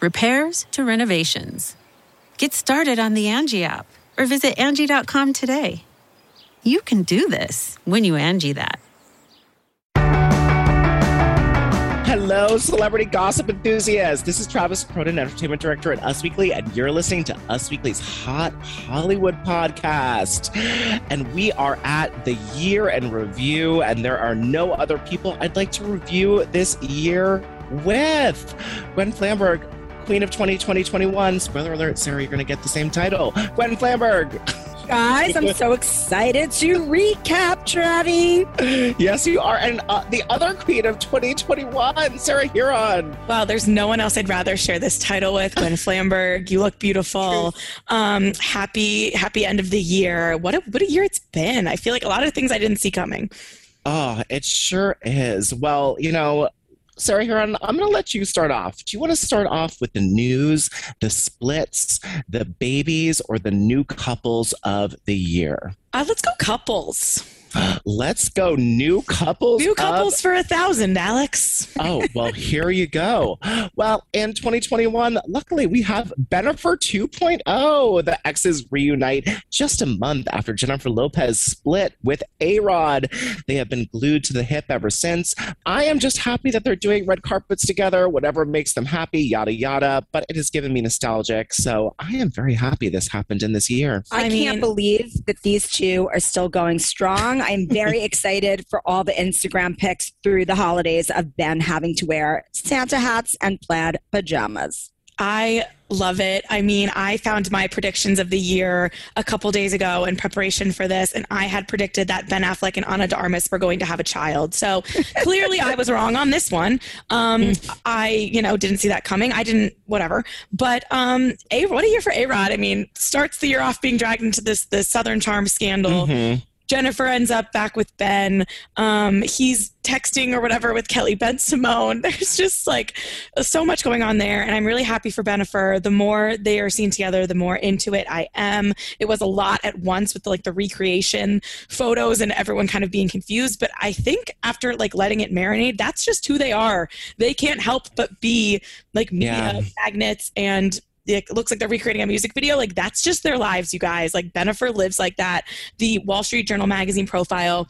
repairs to renovations. Get started on the Angie app or visit Angie.com today. You can do this when you Angie that. Hello, celebrity gossip enthusiasts. This is Travis Cronin, entertainment director at Us Weekly, and you're listening to Us Weekly's Hot Hollywood podcast. And we are at the year in review, and there are no other people I'd like to review this year with. Gwen Flamberg, Queen of 2020 21. Spoiler alert, Sarah, you're going to get the same title. Gwen Flamberg. Guys, I'm so excited to recap, Travi. Yes, you are. And uh, the other queen of 2021, Sarah Hearon. Wow, there's no one else I'd rather share this title with. Gwen Flamberg, you look beautiful. Um, happy, happy end of the year. What a, what a year it's been. I feel like a lot of things I didn't see coming. Oh, it sure is. Well, you know, Sarah Hearon, I'm going to let you start off. Do you want to start off with the news, the splits, the babies, or the new couples of the year? Uh, let's go couples. Let's go new couples. New couples for a thousand, Alex. oh, well, here you go. Well, in 2021, luckily we have Bennifer 2.0. The exes reunite just a month after Jennifer Lopez split with A Rod. They have been glued to the hip ever since. I am just happy that they're doing red carpets together, whatever makes them happy, yada, yada. But it has given me nostalgic. So I am very happy this happened in this year. I, I can't believe that these two are still going strong. I'm very excited for all the Instagram pics through the holidays of Ben having to wear Santa hats and plaid pajamas. I love it. I mean, I found my predictions of the year a couple days ago in preparation for this, and I had predicted that Ben Affleck and Ana de Armas were going to have a child. So clearly, I was wrong on this one. Um, I, you know, didn't see that coming. I didn't, whatever. But um, a what a year for A Rod. I mean, starts the year off being dragged into this the Southern Charm scandal. Mm-hmm Jennifer ends up back with Ben. Um, he's texting or whatever with Kelly Bensimon. There's just like so much going on there, and I'm really happy for Bennifer. The more they are seen together, the more into it I am. It was a lot at once with the, like the recreation photos and everyone kind of being confused, but I think after like letting it marinate, that's just who they are. They can't help but be like media yeah. magnets and it looks like they're recreating a music video. Like that's just their lives, you guys. Like Bennifer lives like that. The Wall Street Journal magazine profile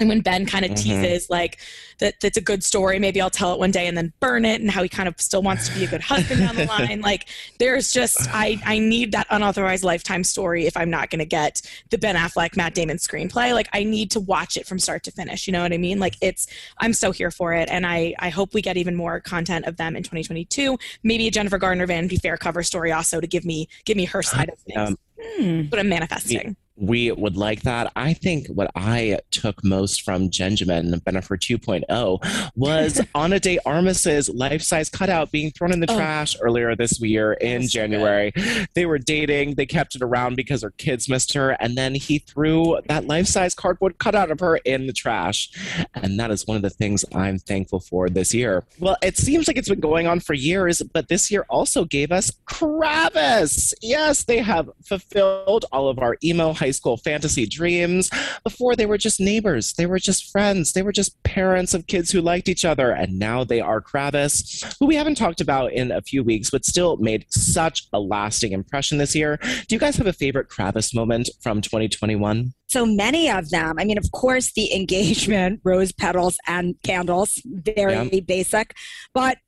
and when Ben kind of mm-hmm. teases like that that's a good story, maybe I'll tell it one day and then burn it, and how he kind of still wants to be a good husband down the line. Like there's just I I need that unauthorized lifetime story if I'm not going to get the Ben Affleck Matt Damon screenplay. Like I need to watch it from start to finish. You know what I mean? Like it's I'm so here for it, and I I hope we get even more content of them in 2022. Maybe a Jennifer Garner Vanity Fair cover story also to give me give me her side of things. Um, hmm. But I'm manifesting we would like that. I think what I took most from Benjamin Bennifer 2.0 was Ana de Armas's life-size cutout being thrown in the oh. trash earlier this year in That's January. So they were dating, they kept it around because her kids missed her, and then he threw that life-size cardboard cutout of her in the trash. And that is one of the things I'm thankful for this year. Well, it seems like it's been going on for years, but this year also gave us Kravis. Yes, they have fulfilled all of our emo high high school fantasy dreams. Before they were just neighbors, they were just friends, they were just parents of kids who liked each other, and now they are Kravis, who we haven't talked about in a few weeks, but still made such a lasting impression this year. Do you guys have a favorite Kravis moment from 2021? So many of them. I mean, of course, the engagement, rose petals and candles, very yeah. basic. But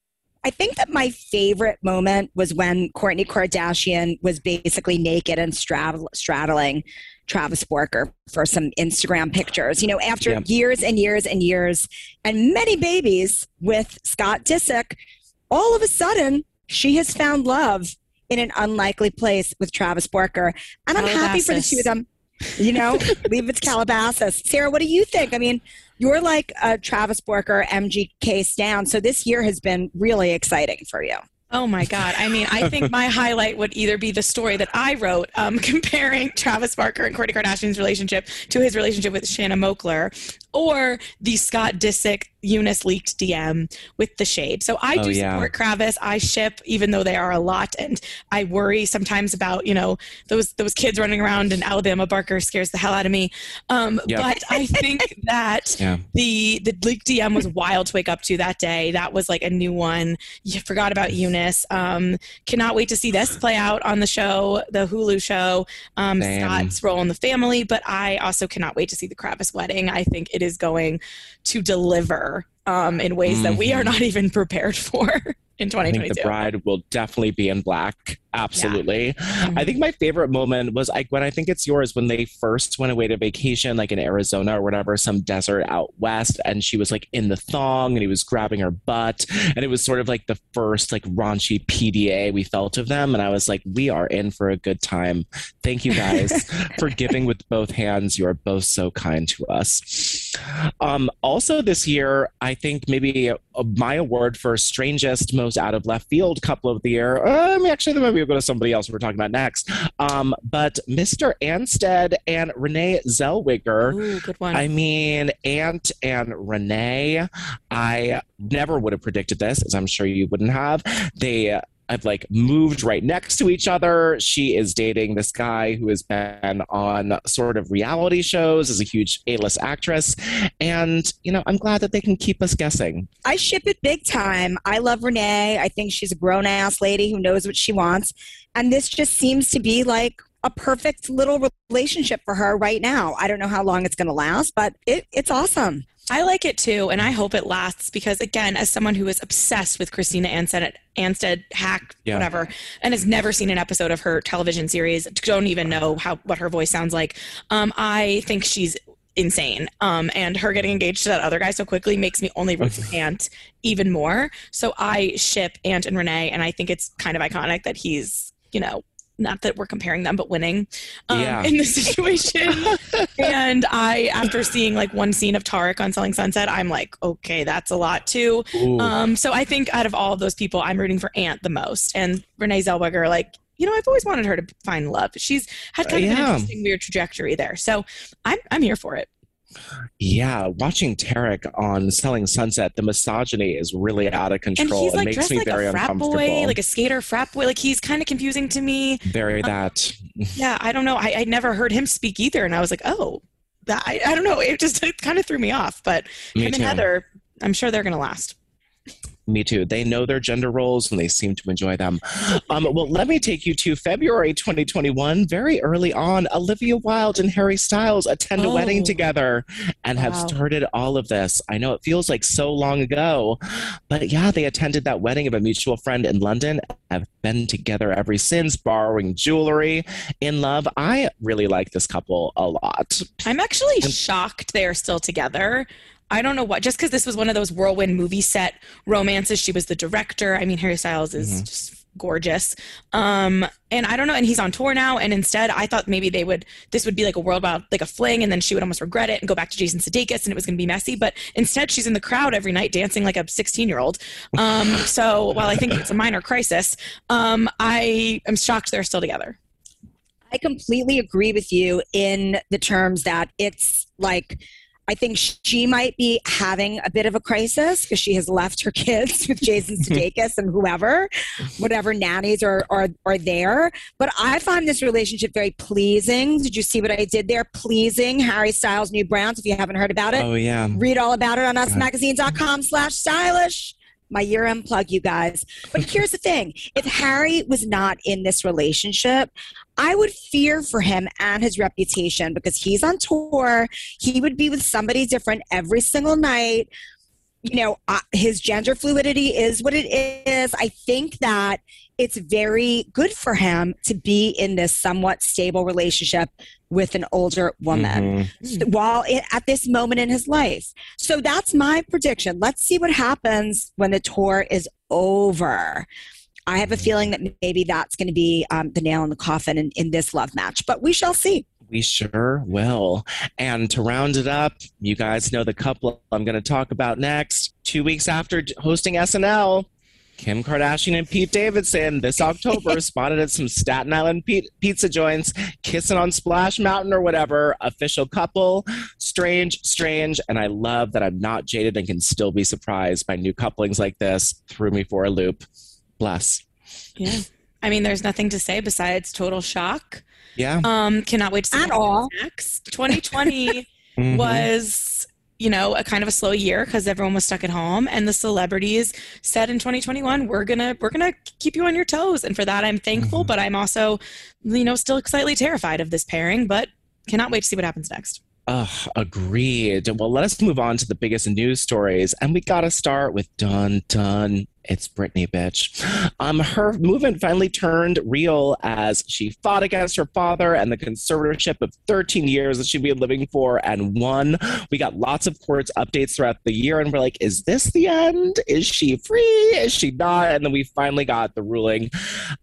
I think that my favorite moment was when Kourtney Kardashian was basically naked and straddle, straddling Travis Barker for some Instagram pictures. You know, after yeah. years and years and years and many babies with Scott Disick, all of a sudden she has found love in an unlikely place with Travis Barker. And I'm Calabasas. happy for the two of them. You know, leave it to Calabasas. Sarah, what do you think? I mean, you're like a Travis Barker MGK down. So this year has been really exciting for you. Oh my God. I mean, I think my highlight would either be the story that I wrote um, comparing Travis Barker and Kourtney Kardashian's relationship to his relationship with Shanna Moakler, or the Scott Disick Younes leaked DM with the shade. So I oh, do yeah. support Travis. I ship, even though they are a lot, and I worry sometimes about you know those those kids running around in Alabama. Barker scares the hell out of me. Um, yep. But I think that yeah. the the leaked DM was wild to wake up to that day. That was like a new one. You forgot about Younes. Um, cannot wait to see this play out on the show, the Hulu show. Um, Scott's role in the family, but I also cannot wait to see the Kravis wedding. I think it is going to deliver um, in ways mm-hmm. that we are mm-hmm. not even prepared for in 2022. I think the bride will definitely be in black. Absolutely. Yeah. Mm-hmm. I think my favorite moment was like when I think it's yours when they first went away to vacation, like in Arizona or whatever, some desert out west, and she was like in the thong and he was grabbing her butt. And it was sort of like the first like raunchy PDA we felt of them. And I was like, we are in for a good time. Thank you guys for giving with both hands. You are both so kind to us. Um, also, this year, I think maybe my award for strangest, most out of left field couple of the year. Um, actually, maybe we'll go to somebody else we're talking about next. Um, but Mr. Anstead and Renee Zellweger. Ooh, good one. I mean, Ant and Renee. I never would have predicted this, as I'm sure you wouldn't have. They have like moved right next to each other. She is dating this guy who has been on sort of reality shows as a huge A-list actress. And, you know, I'm glad that they can keep us guessing. I ship it big time. I love Renee. I think she's a grown ass lady who knows what she wants. And this just seems to be like a perfect little relationship for her right now. I don't know how long it's going to last, but it, it's awesome. I like it too, and I hope it lasts because, again, as someone who is obsessed with Christina Anstead, Anstead Haack, yeah. whatever, and has never seen an episode of her television series, don't even know how what her voice sounds like. Um, I think she's insane. Um, and her getting engaged to that other guy so quickly makes me only root for Ant even more. So I ship Ant and Renee, and I think it's kind of iconic that he's, you know, not that we're comparing them, but winning um, yeah. in this situation. and I, after seeing like one scene of Tarek on Selling Sunset, I'm like, okay, that's a lot too. Um, so I think out of all of those people, I'm rooting for Ant the most. And Renee Zellweger, like, you know, I've always wanted her to find love. She's had kind of yeah. an interesting, weird trajectory there. So I'm, I'm here for it. Yeah, watching Tarek on Selling Sunset, the misogyny is really out of control. And he's like it dressed like a frat boy, like a skater frat boy. Like he's kind of confusing to me. Very um, that. yeah, I don't know. I, I never heard him speak either, and I was like, oh, that I, I don't know. It just it kind of threw me off. But me him too. and Heather, I'm sure they're gonna last. Me too. They know their gender roles and they seem to enjoy them. Um, well, let me take you to February 2021. Very early on, Olivia Wilde and Harry Styles attend oh. a wedding together and wow. have started all of this. I know it feels like so long ago, but yeah, they attended that wedding of a mutual friend in London. Have been together ever since, borrowing jewelry, in love. I really like this couple a lot. I'm actually shocked they are still together. I don't know what, just because this was one of those whirlwind movie set romances. She was the director. I mean, Harry Styles is mm-hmm. just gorgeous. Um, and I don't know, and he's on tour now. And instead, I thought maybe they would, this would be like a world about like a fling, and then she would almost regret it and go back to Jason Sudeikis, and it was going to be messy. But instead, she's in the crowd every night dancing like a 16 year old. Um, so while I think it's a minor crisis, um, I am shocked they're still together. I completely agree with you in the terms that it's like I think she might be having a bit of a crisis because she has left her kids with Jason Sudeikis and whoever, whatever nannies are, are are there. But I find this relationship very pleasing. Did you see what I did there? Pleasing Harry Styles' new brands. If you haven't heard about it, oh yeah, read all about it on usmagazine.com/slash stylish my year end plug, you guys. But here's the thing if Harry was not in this relationship, I would fear for him and his reputation because he's on tour. He would be with somebody different every single night. you know, uh, his gender fluidity is what it is. I think that it's very good for him to be in this somewhat stable relationship with an older woman mm-hmm. while it, at this moment in his life. So that's my prediction. Let's see what happens when the tour is over. I have a feeling that maybe that's going to be um, the nail in the coffin in, in this love match, but we shall see. We sure will. And to round it up, you guys know the couple I'm going to talk about next. Two weeks after hosting SNL, Kim Kardashian and Pete Davidson this October spotted at some Staten Island pizza joints, kissing on Splash Mountain or whatever. Official couple. Strange, strange. And I love that I'm not jaded and can still be surprised by new couplings like this. Threw me for a loop. Bless. Yeah. I mean, there's nothing to say besides total shock. Yeah. Um, cannot wait to see at all. Next, 2020 mm-hmm. was you know a kind of a slow year because everyone was stuck at home and the celebrities said in 2021 we're gonna we're gonna keep you on your toes and for that i'm thankful mm-hmm. but i'm also you know still slightly terrified of this pairing but cannot wait to see what happens next Ugh, agreed. Well, let us move on to the biggest news stories. And we got to start with dun dun it's Britney, bitch. Um, her movement finally turned real as she fought against her father and the conservatorship of 13 years that she'd been living for and won. We got lots of courts updates throughout the year, and we're like, is this the end? Is she free? Is she not? And then we finally got the ruling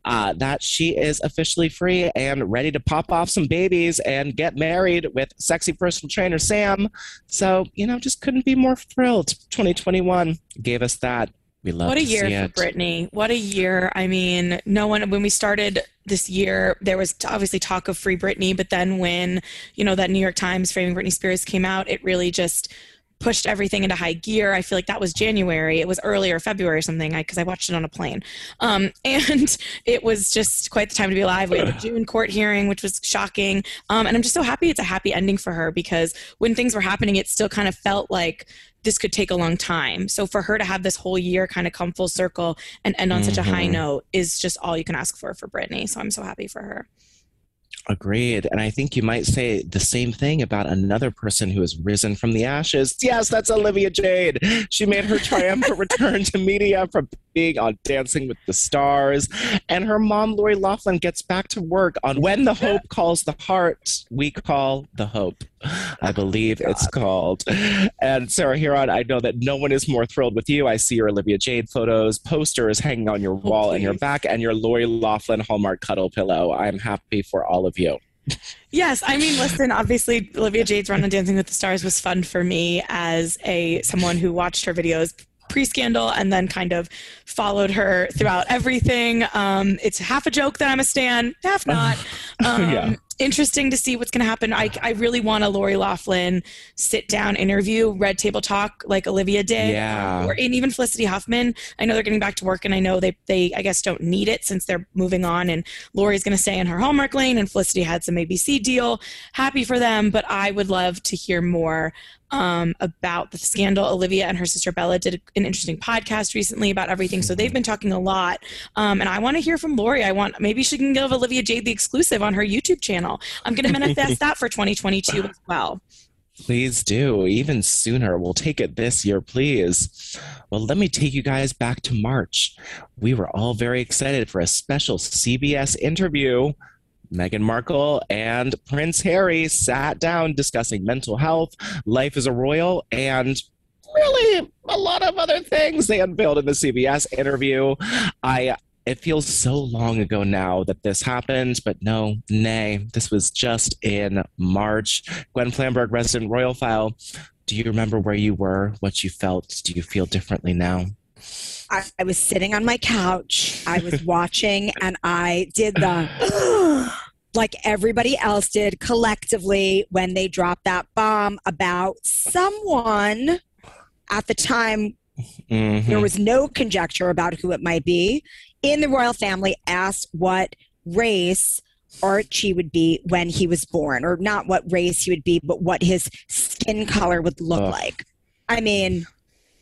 uh, that she is officially free and ready to pop off some babies and get married with sexy personal trainer Sam. So, you know, just couldn't be more thrilled. 2021 gave us that. We love what a year for Britney. What a year. I mean, no one, when we started this year, there was obviously talk of free Britney, but then when, you know, that New York Times framing Britney Spears came out, it really just pushed everything into high gear. I feel like that was January. It was earlier, February or something, because I, I, watched it on a plane. Um, and it was just quite the time to be alive. We had a June court hearing, which was shocking. Um, and I'm just so happy it's a happy ending for her because when things were happening, it still kind of felt like this could take a long time. So for her to have this whole year kind of come full circle and end on mm-hmm. such a high mm-hmm. note is just all you can ask for for Britney. So I'm so happy for her. Agreed. And I think you might say the same thing about another person who has risen from the ashes. Yes, that's Olivia Jade. She made her triumphant return to media from on Dancing with the Stars. And her mom, Lori Loughlin, gets back to work on When the Hope Calls the Heart, we call the Hope. I believe oh, it's called. And Sarah Hearon, I know that no one is more thrilled with you. I see your Olivia Jade photos, posters hanging on your wall and your back, and your Lori Loughlin Hallmark cuddle pillow. I'm happy for all of you. Yes, I mean, listen. Obviously, Olivia Jade's run on Dancing with the Stars was fun for me as a someone who watched her videos pre-scandal and then kind of followed her throughout everything. Um, it's half a joke that I'm a stan, half not. Um, yeah interesting to see what's going to happen. I, I really want a Lori Loughlin sit down interview, Red Table Talk, like Olivia did, yeah. or and even Felicity Huffman. I know they're getting back to work, and I know they they I guess don't need it since they're moving on, and Lori's going to stay in her Hallmark lane, and Felicity had some ABC deal. Happy for them, but I would love to hear more um, about the scandal. Olivia and her sister Bella did an interesting podcast recently about everything. So they've been talking a lot. Um, and I want to hear from Lori. I want maybe she can give Olivia Jade the exclusive on her YouTube channel. I'm going to manifest that for 2022 as well. Please do. Even sooner. We'll take it this year, please. Well, let me take you guys back to March. We were all very excited for a special CBS interview Meghan Markle and Prince Harry sat down discussing mental health, life as a royal, and really a lot of other things they unveiled in the CBS interview. I it feels so long ago now that this happened, but no, nay, this was just in March. Gwen Flamberg, resident royal file. Do you remember where you were, what you felt? Do you feel differently now? I, I was sitting on my couch. I was watching, and I did the like everybody else did collectively when they dropped that bomb about someone at the time. Mm-hmm. There was no conjecture about who it might be in the royal family. Asked what race Archie would be when he was born, or not what race he would be, but what his skin color would look like. I mean,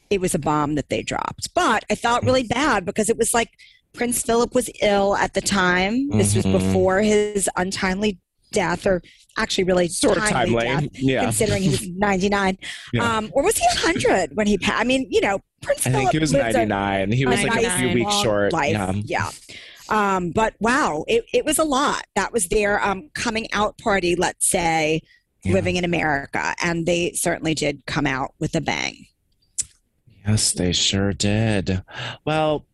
it was a bomb that they dropped. But I felt really bad because it was like Prince Philip was ill at the time. This mm-hmm. was before his untimely death, or actually really sort timely, timely, death, yeah. considering he was 99. yeah. um, or was he 100 when he passed? I mean, you know, Prince I Philip think he was 99. He was like a few weeks short. Life. Yeah. yeah. Um, but wow, it, it was a lot. That was their um, coming out party, let's say, yeah. living in America. And they certainly did come out with a bang. Yes, they sure did. Well,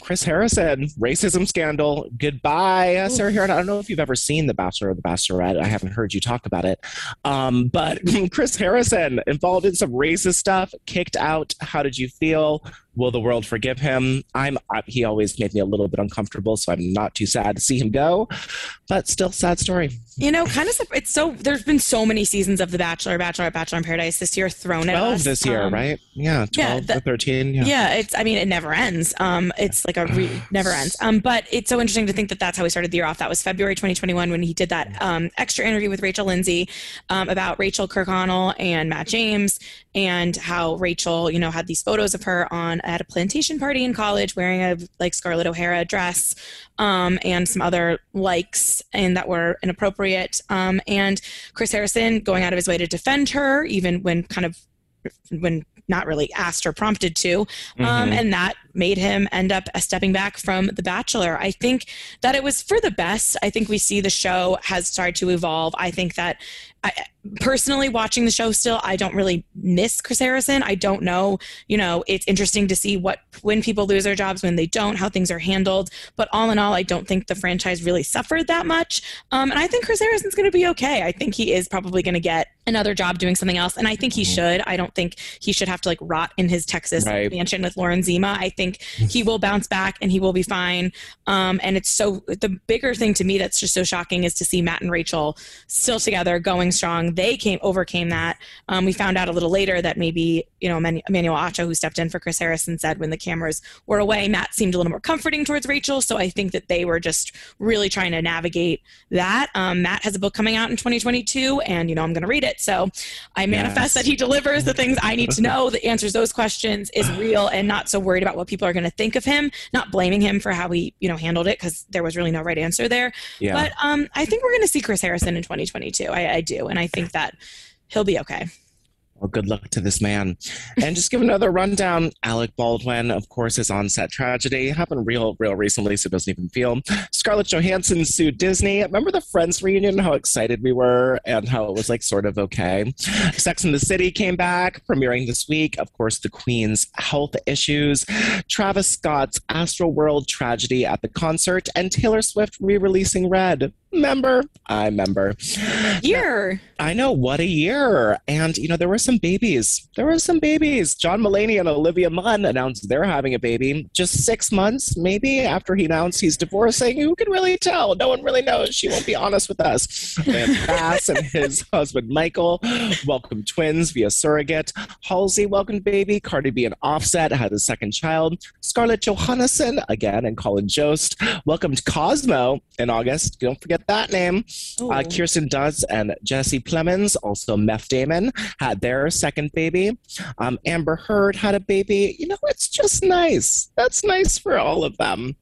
Chris Harrison, racism scandal. Goodbye, Sarah Hearon. I don't know if you've ever seen The Bachelor or The Bachelorette. I haven't heard you talk about it. Um, but Chris Harrison involved in some racist stuff, kicked out. How did you feel? Will the world forgive him? I'm. I, he always made me a little bit uncomfortable, so I'm not too sad to see him go, but still sad story. You know, kind of. It's so. There's been so many seasons of The Bachelor, Bachelor, Bachelor in Paradise this year thrown at us. This year, um, right? Yeah, twelve yeah, the, or thirteen. Yeah. yeah, it's. I mean, it never ends. Um, it's like a re- never ends. Um, but it's so interesting to think that that's how we started the year off. That was February 2021 when he did that um extra interview with Rachel Lindsay, um, about Rachel Kirkconnell and Matt James, and how Rachel, you know, had these photos of her on at a plantation party in college wearing a like Scarlett O'Hara dress um, and some other likes and that were inappropriate. Um, and Chris Harrison going out of his way to defend her, even when kind of when not really asked or prompted to. Um, mm-hmm. and that made him end up stepping back from The Bachelor. I think that it was for the best. I think we see the show has started to evolve. I think that I, personally watching the show still i don't really miss chris harrison. I don't know you know it's interesting to see what when people lose their jobs when they don't how things are handled. But all in all i don't think the franchise really suffered that much. Um, and i think chris harrison's going to be okay. I think he is probably going to get another job doing something else and i think he mm-hmm. should. I don't think he should have to like rot in his texas right. mansion with lauren zima. I think he will bounce back and he will be fine. Um, and it's so the bigger thing to me that's just so shocking is to see matt and rachel still together going strong they came overcame that. Um, we found out a little later that maybe you know Emmanuel Acho, who stepped in for Chris Harrison, said when the cameras were away, Matt seemed a little more comforting towards Rachel. So I think that they were just really trying to navigate that. Um, Matt has a book coming out in 2022, and you know I'm going to read it. So I manifest yes. that he delivers the things I need to know, that answers those questions, is real, and not so worried about what people are going to think of him. Not blaming him for how he you know handled it because there was really no right answer there. Yeah. But um, I think we're going to see Chris Harrison in 2022. I, I do, and I think think that he'll be okay. Well, good luck to this man. And just give another rundown. Alec Baldwin, of course, is on set tragedy. Happened real, real recently, so it doesn't even feel. Scarlett Johansson sued Disney. Remember the Friends reunion? How excited we were and how it was like sort of okay. Sex and the City came back, premiering this week. Of course, the Queen's health issues. Travis Scott's Astroworld tragedy at the concert, and Taylor Swift re-releasing Red. Member, I member. Year. I know what a year. And you know there were some babies. There were some babies. John Mulaney and Olivia Munn announced they're having a baby just six months maybe after he announced he's divorcing. Who can really tell? No one really knows. She won't be honest with us. And Bass and his husband Michael welcomed twins via surrogate. Halsey welcomed baby. Cardi B and Offset had a second child. Scarlett Johansson again and Colin Jost welcomed Cosmo in August. Don't forget that name. Uh, Kirsten Dunst and Jesse Plemons, also Matt Damon, had their second baby. Um, Amber Heard had a baby. You know, it's just nice. That's nice for all of them.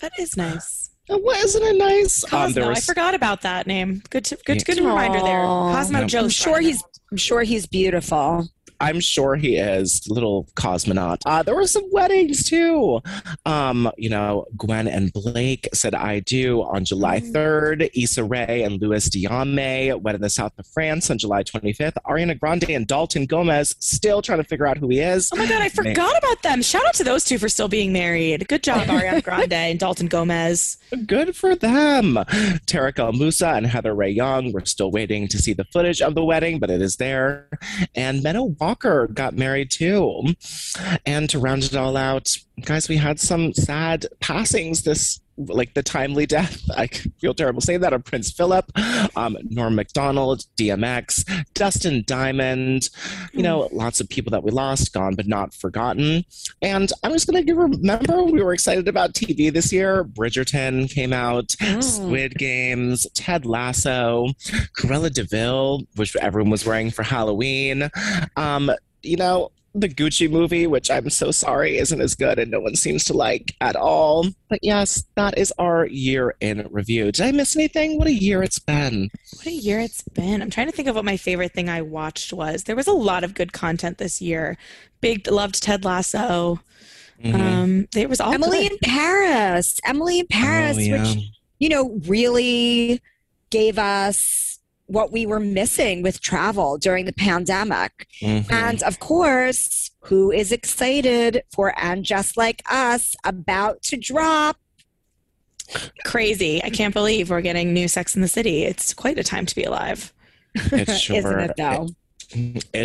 That is nice. Wasn't it nice? Cosmo. Um, was... I forgot about that name. Good, to, good, good reminder there. Cosmo yeah. Joe. I'm sure he's. I'm sure he's beautiful. I'm sure he is. Little cosmonaut. Uh, there were some weddings too. Um, you know, Gwen and Blake said I do on July 3rd. Mm. Issa Rae and Luis Diame wed in the south of France on July 25th. Ariana Grande and Dalton Gomez still trying to figure out who he is. Oh my God, I forgot about them. Shout out to those two for still being married. Good job, Ariana Grande and Dalton Gomez. Good for them. Tarek El Moussa and Heather Rae Young. We're still waiting to see the footage of the wedding, but it is there. And Menno Walker got married too. And to round it all out, guys, we had some sad passings this like the timely death. I feel terrible saying that of Prince Philip, um, Norm Macdonald, DMX, Dustin Diamond. You know, lots of people that we lost, gone but not forgotten. And I'm just going to give. Remember, we were excited about TV this year. Bridgerton came out, oh. Squid Games, Ted Lasso, Cruella de Vil, which everyone was wearing for Halloween. Um, you know, the Gucci movie, which I'm so sorry isn't as good and no one seems to like at all. But yes, that is our year in review. Did I miss anything? What a year it's been. What a year it's been. I'm trying to think of what my favorite thing I watched was. There was a lot of good content this year. Big loved Ted Lasso. Mm-hmm. Um, there was all Emily good. in Paris. Emily in Paris, oh, yeah. which you know really gave us what we were missing with travel during the pandemic. Mm-hmm. And of course, who is excited for And Just Like Us about to drop? Crazy. I can't believe we're getting new Sex in the City. It's quite a time to be alive. It's sure. Isn't it though? It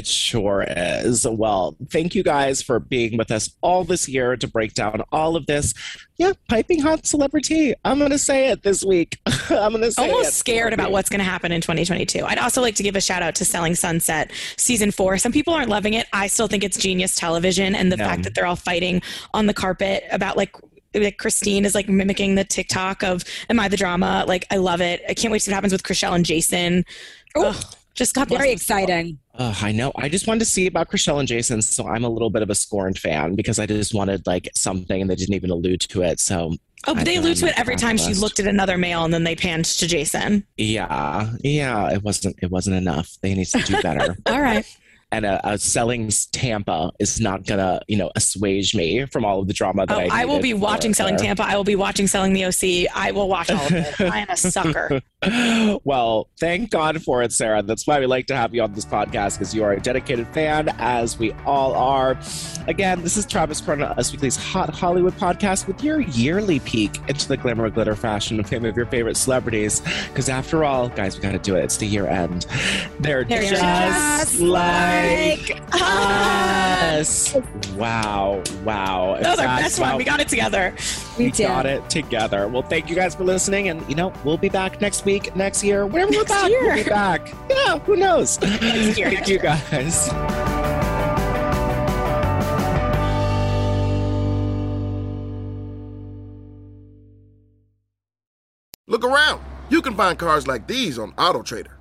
sure is. Well, thank you guys for being with us all this year to break down all of this. Yeah, piping hot celebrity. I'm going to say it this week. I'm going to say Almost it. scared about what's going to happen in 2022. I'd also like to give a shout out to Selling Sunset season four. Some people aren't loving it. I still think it's genius television. And the yeah. fact that they're all fighting on the carpet about like like Christine is like mimicking the TikTok of Am I the Drama? Like I love it. I can't wait to see what happens with Chrishell and Jason. Oh, just got very exciting. Uh, I know. I just wanted to see about Chrishell and Jason, so I'm a little bit of a scorned fan because I just wanted like something and they didn't even allude to it. So Oh, but they allude to it every time she looked at another male and then they panned to Jason. Yeah. Yeah. It wasn't it wasn't enough. They need to do better. All right and a, a, selling Tampa is not gonna, you know, assuage me from all of the drama that oh, I. I will be watching Selling Tampa. I will be watching Selling the OC. I will watch all of it. I am a sucker. well, thank God for it, Sarah. That's why we like to have you on this podcast because you are a dedicated fan, as we all are. Again, this is Travis Cronin, Us Weekly's Hot Hollywood podcast with your yearly peek into the glamour, glitter, fashion, and fame of your favorite celebrities. Because after all, guys, we got to do it. It's the year end. They're, They're just, just like like us. Wow. Wow. That was our best wow. one. We got it together. We, we got it together. Well, thank you guys for listening. And, you know, we'll be back next week, next year, whenever we're back. Year. We'll be back. Yeah, who knows? Next year. thank you guys. Look around. You can find cars like these on AutoTrader